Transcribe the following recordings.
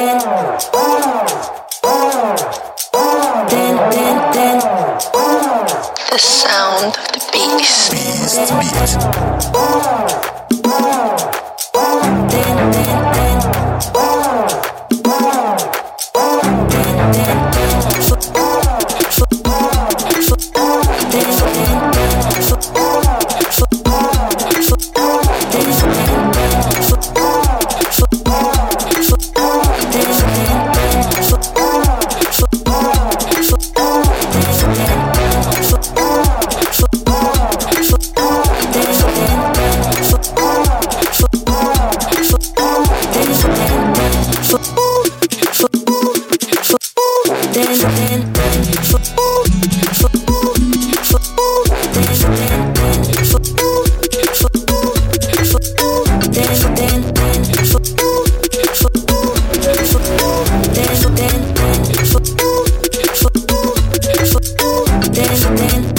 The sound of the bass. The sound of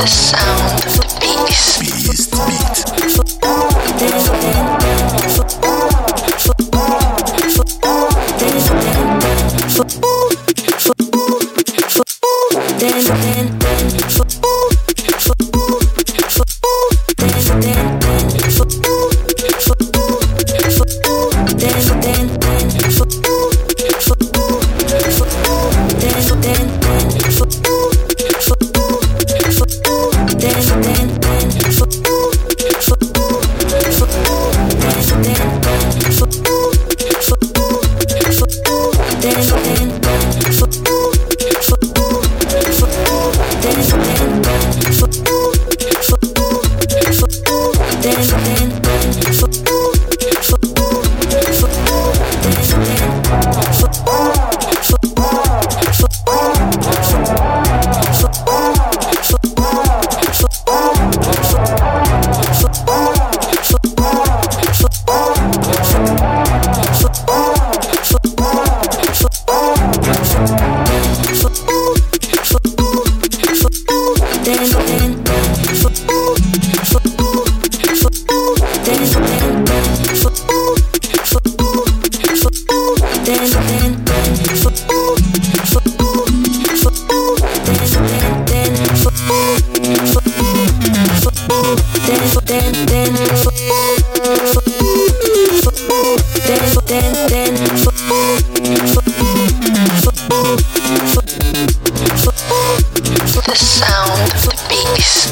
the bass.